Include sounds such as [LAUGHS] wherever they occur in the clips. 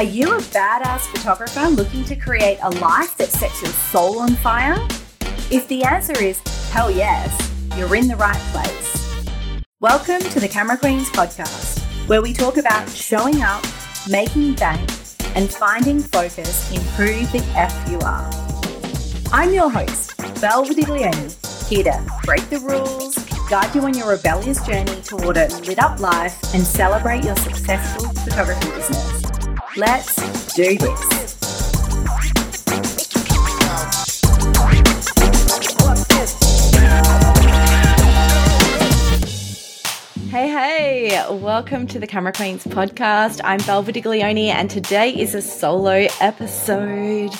Are you a badass photographer looking to create a life that sets your soul on fire? If the answer is hell yes, you're in the right place. Welcome to the Camera Queens podcast, where we talk about showing up, making bank, and finding focus in who the F you are. I'm your host, Belle Verdiglione, here to break the rules, guide you on your rebellious journey toward a lit up life, and celebrate your successful photography business. Let's do this. Hey, hey, welcome to the Camera Queens podcast. I'm Belle Verdiglione, and today is a solo episode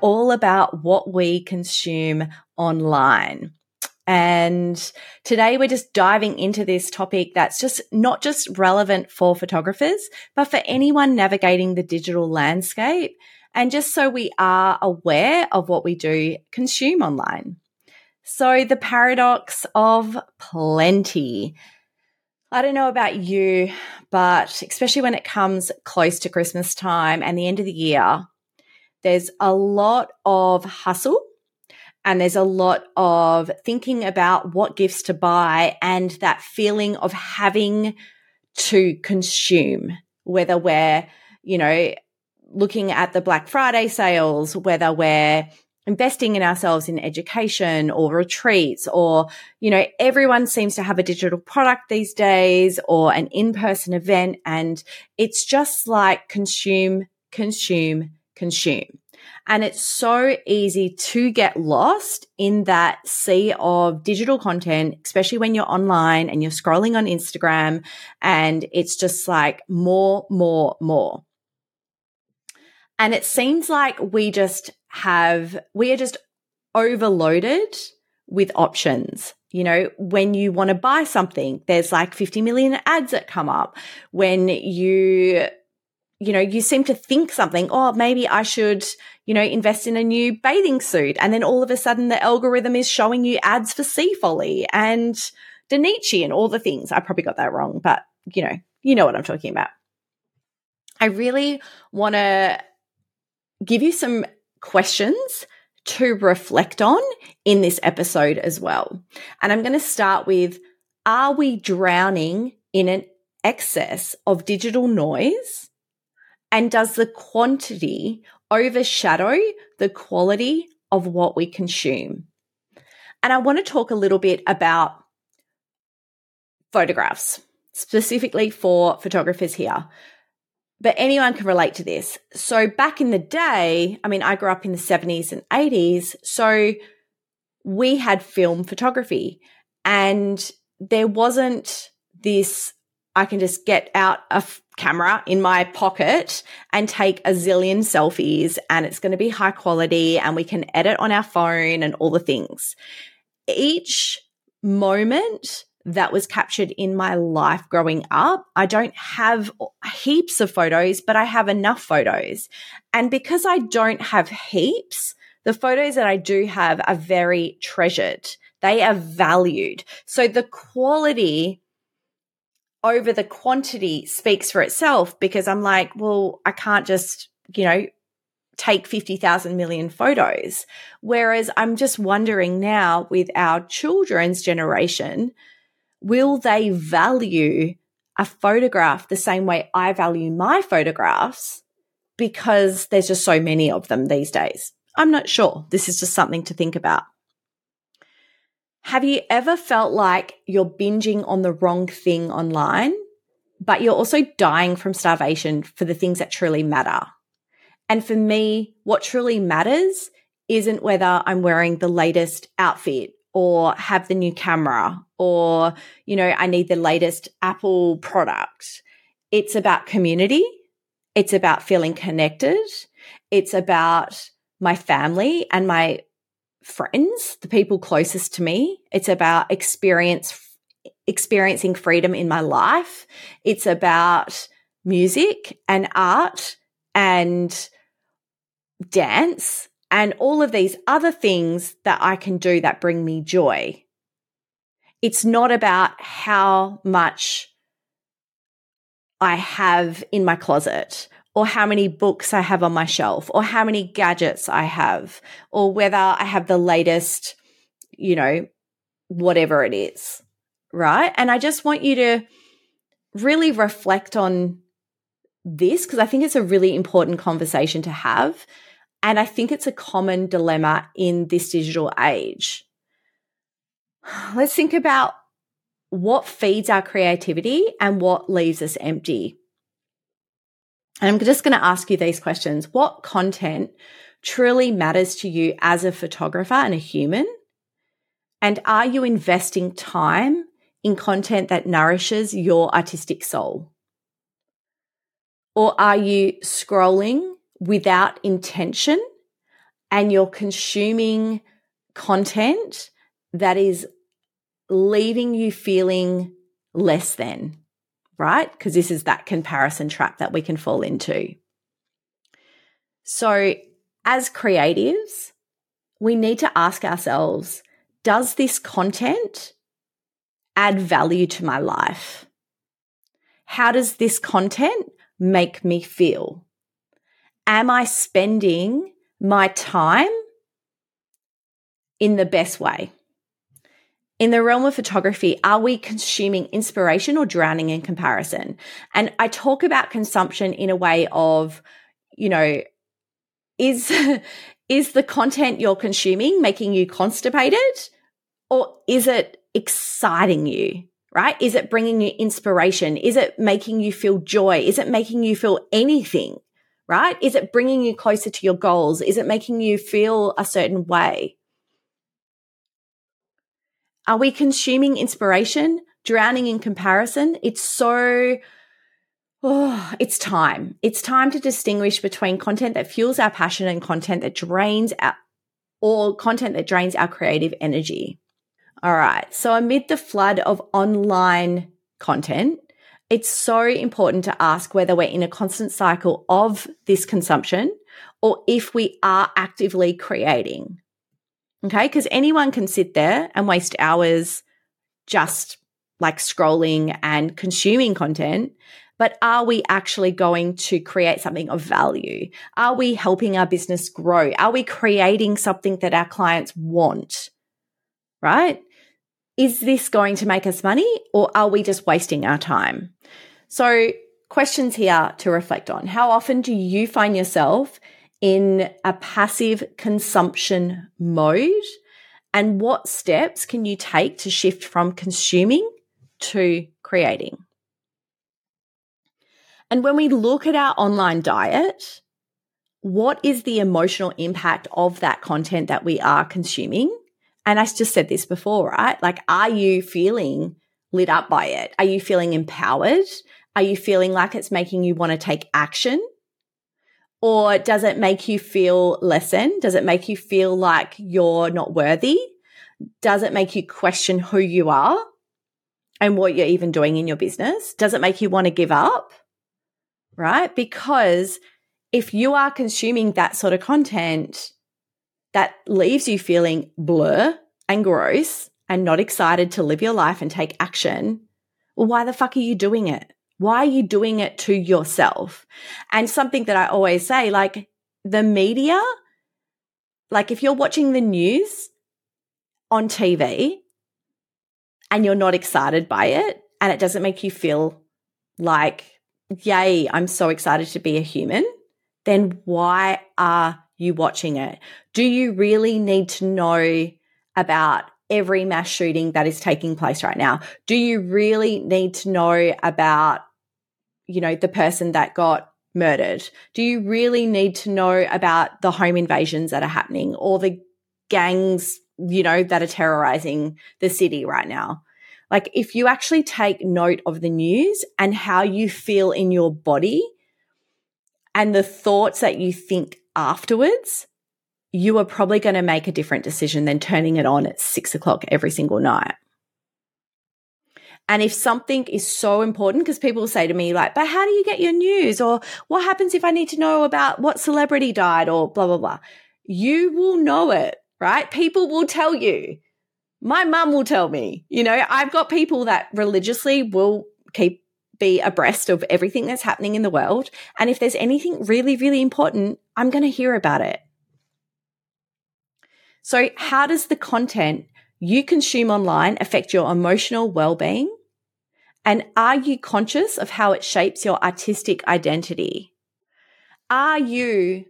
all about what we consume online. And today we're just diving into this topic that's just not just relevant for photographers, but for anyone navigating the digital landscape. And just so we are aware of what we do consume online. So the paradox of plenty. I don't know about you, but especially when it comes close to Christmas time and the end of the year, there's a lot of hustle and there's a lot of thinking about what gifts to buy and that feeling of having to consume, whether we're, you know, looking at the Black Friday sales, whether we're investing in ourselves in education or retreats or, you know, everyone seems to have a digital product these days or an in-person event. And it's just like consume, consume, consume. And it's so easy to get lost in that sea of digital content, especially when you're online and you're scrolling on Instagram and it's just like more, more, more. And it seems like we just have, we are just overloaded with options. You know, when you want to buy something, there's like 50 million ads that come up. When you you know, you seem to think something, oh, maybe I should, you know, invest in a new bathing suit. And then all of a sudden the algorithm is showing you ads for Seafolly and Dainichi and all the things. I probably got that wrong, but you know, you know what I'm talking about. I really want to give you some questions to reflect on in this episode as well. And I'm going to start with Are we drowning in an excess of digital noise? And does the quantity overshadow the quality of what we consume? And I want to talk a little bit about photographs, specifically for photographers here. But anyone can relate to this. So, back in the day, I mean, I grew up in the 70s and 80s. So, we had film photography, and there wasn't this I can just get out a f- camera in my pocket and take a zillion selfies and it's going to be high quality and we can edit on our phone and all the things. Each moment that was captured in my life growing up. I don't have heaps of photos, but I have enough photos. And because I don't have heaps, the photos that I do have are very treasured. They are valued. So the quality over the quantity speaks for itself because I'm like, well, I can't just, you know, take 50,000 million photos. Whereas I'm just wondering now with our children's generation, will they value a photograph the same way I value my photographs because there's just so many of them these days? I'm not sure. This is just something to think about. Have you ever felt like you're binging on the wrong thing online, but you're also dying from starvation for the things that truly matter? And for me, what truly matters isn't whether I'm wearing the latest outfit or have the new camera or, you know, I need the latest Apple product. It's about community. It's about feeling connected. It's about my family and my friends, the people closest to me. It's about experience experiencing freedom in my life. It's about music and art and dance and all of these other things that I can do that bring me joy. It's not about how much I have in my closet or how many books I have on my shelf, or how many gadgets I have, or whether I have the latest, you know, whatever it is. Right. And I just want you to really reflect on this because I think it's a really important conversation to have. And I think it's a common dilemma in this digital age. Let's think about what feeds our creativity and what leaves us empty. And I'm just going to ask you these questions. What content truly matters to you as a photographer and a human? And are you investing time in content that nourishes your artistic soul? Or are you scrolling without intention and you're consuming content that is leaving you feeling less than? Right? Because this is that comparison trap that we can fall into. So, as creatives, we need to ask ourselves Does this content add value to my life? How does this content make me feel? Am I spending my time in the best way? In the realm of photography, are we consuming inspiration or drowning in comparison? And I talk about consumption in a way of, you know, is, [LAUGHS] is the content you're consuming making you constipated or is it exciting you? Right? Is it bringing you inspiration? Is it making you feel joy? Is it making you feel anything? Right? Is it bringing you closer to your goals? Is it making you feel a certain way? Are we consuming inspiration, drowning in comparison? It's so, oh, it's time. It's time to distinguish between content that fuels our passion and content that drains our, or content that drains our creative energy. All right. So amid the flood of online content, it's so important to ask whether we're in a constant cycle of this consumption or if we are actively creating. Okay. Cause anyone can sit there and waste hours just like scrolling and consuming content. But are we actually going to create something of value? Are we helping our business grow? Are we creating something that our clients want? Right? Is this going to make us money or are we just wasting our time? So, questions here to reflect on. How often do you find yourself in a passive consumption mode? And what steps can you take to shift from consuming to creating? And when we look at our online diet, what is the emotional impact of that content that we are consuming? And I just said this before, right? Like, are you feeling lit up by it? Are you feeling empowered? Are you feeling like it's making you want to take action? Or does it make you feel lessened? Does it make you feel like you're not worthy? Does it make you question who you are and what you're even doing in your business? Does it make you want to give up? Right? Because if you are consuming that sort of content that leaves you feeling blur and gross and not excited to live your life and take action, well, why the fuck are you doing it? Why are you doing it to yourself? And something that I always say, like the media, like if you're watching the news on TV and you're not excited by it and it doesn't make you feel like, yay, I'm so excited to be a human, then why are you watching it? Do you really need to know about every mass shooting that is taking place right now? Do you really need to know about, you know, the person that got murdered? Do you really need to know about the home invasions that are happening or the gangs, you know, that are terrorizing the city right now? Like, if you actually take note of the news and how you feel in your body and the thoughts that you think afterwards, you are probably going to make a different decision than turning it on at six o'clock every single night. And if something is so important, because people say to me, like, but how do you get your news? Or what happens if I need to know about what celebrity died or blah, blah, blah? You will know it, right? People will tell you. My mum will tell me, you know, I've got people that religiously will keep be abreast of everything that's happening in the world. And if there's anything really, really important, I'm going to hear about it. So, how does the content you consume online affect your emotional well being? And are you conscious of how it shapes your artistic identity? Are you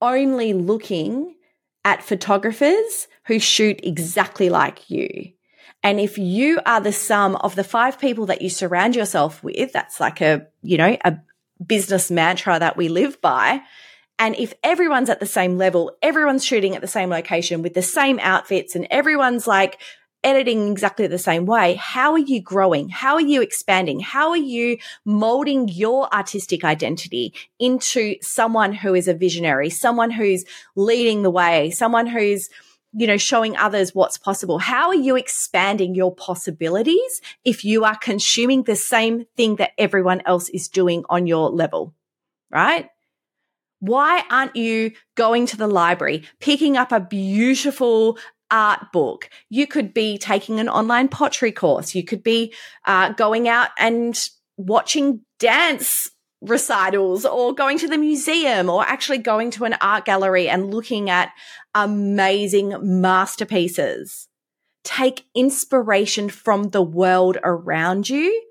only looking at photographers who shoot exactly like you? And if you are the sum of the five people that you surround yourself with, that's like a, you know, a business mantra that we live by. And if everyone's at the same level, everyone's shooting at the same location with the same outfits and everyone's like editing exactly the same way, how are you growing? How are you expanding? How are you molding your artistic identity into someone who is a visionary, someone who's leading the way, someone who's you know, showing others what's possible. How are you expanding your possibilities if you are consuming the same thing that everyone else is doing on your level? Right? Why aren't you going to the library, picking up a beautiful art book? You could be taking an online pottery course. You could be uh, going out and watching dance recitals or going to the museum or actually going to an art gallery and looking at amazing masterpieces. Take inspiration from the world around you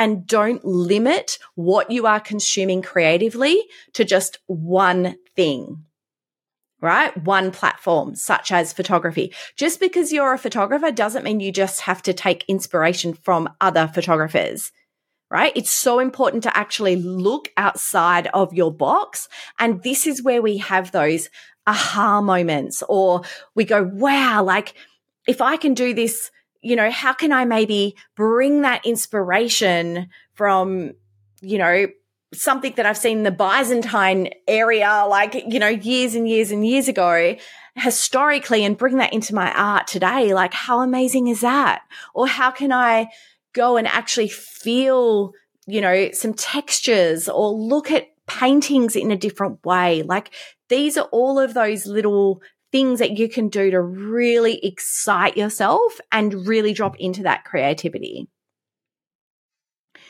and don't limit what you are consuming creatively to just one thing. Right? One platform, such as photography. Just because you're a photographer doesn't mean you just have to take inspiration from other photographers right? It's so important to actually look outside of your box. And this is where we have those aha moments or we go, wow, like if I can do this, you know, how can I maybe bring that inspiration from, you know, something that I've seen in the Byzantine area, like, you know, years and years and years ago, historically, and bring that into my art today. Like, how amazing is that? Or how can I go and actually feel, you know, some textures or look at paintings in a different way? Like, these are all of those little things that you can do to really excite yourself and really drop into that creativity.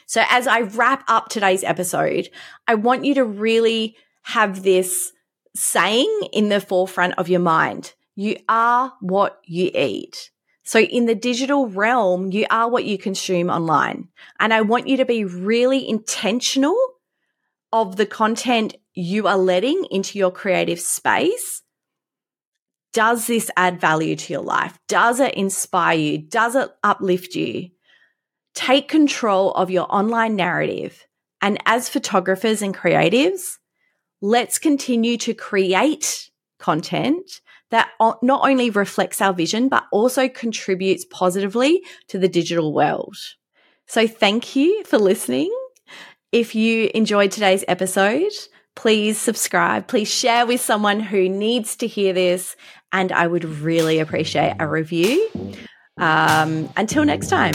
So, as I wrap up today's episode, I want you to really have this saying in the forefront of your mind you are what you eat. So, in the digital realm, you are what you consume online. And I want you to be really intentional of the content you are letting into your creative space, does this add value to your life? Does it inspire you? Does it uplift you? Take control of your online narrative. And as photographers and creatives, let's continue to create content that not only reflects our vision, but also contributes positively to the digital world. So thank you for listening. If you enjoyed today's episode, please subscribe. Please share with someone who needs to hear this. And I would really appreciate a review. Um, until next time.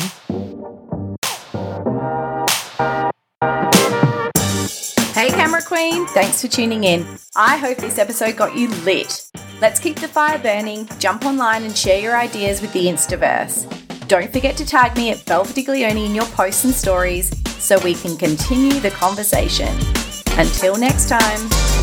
Hey, Camera Queen, thanks for tuning in. I hope this episode got you lit. Let's keep the fire burning, jump online and share your ideas with the Instaverse. Don't forget to tag me at Belle Verdiglione in your posts and stories so we can continue the conversation. Until next time.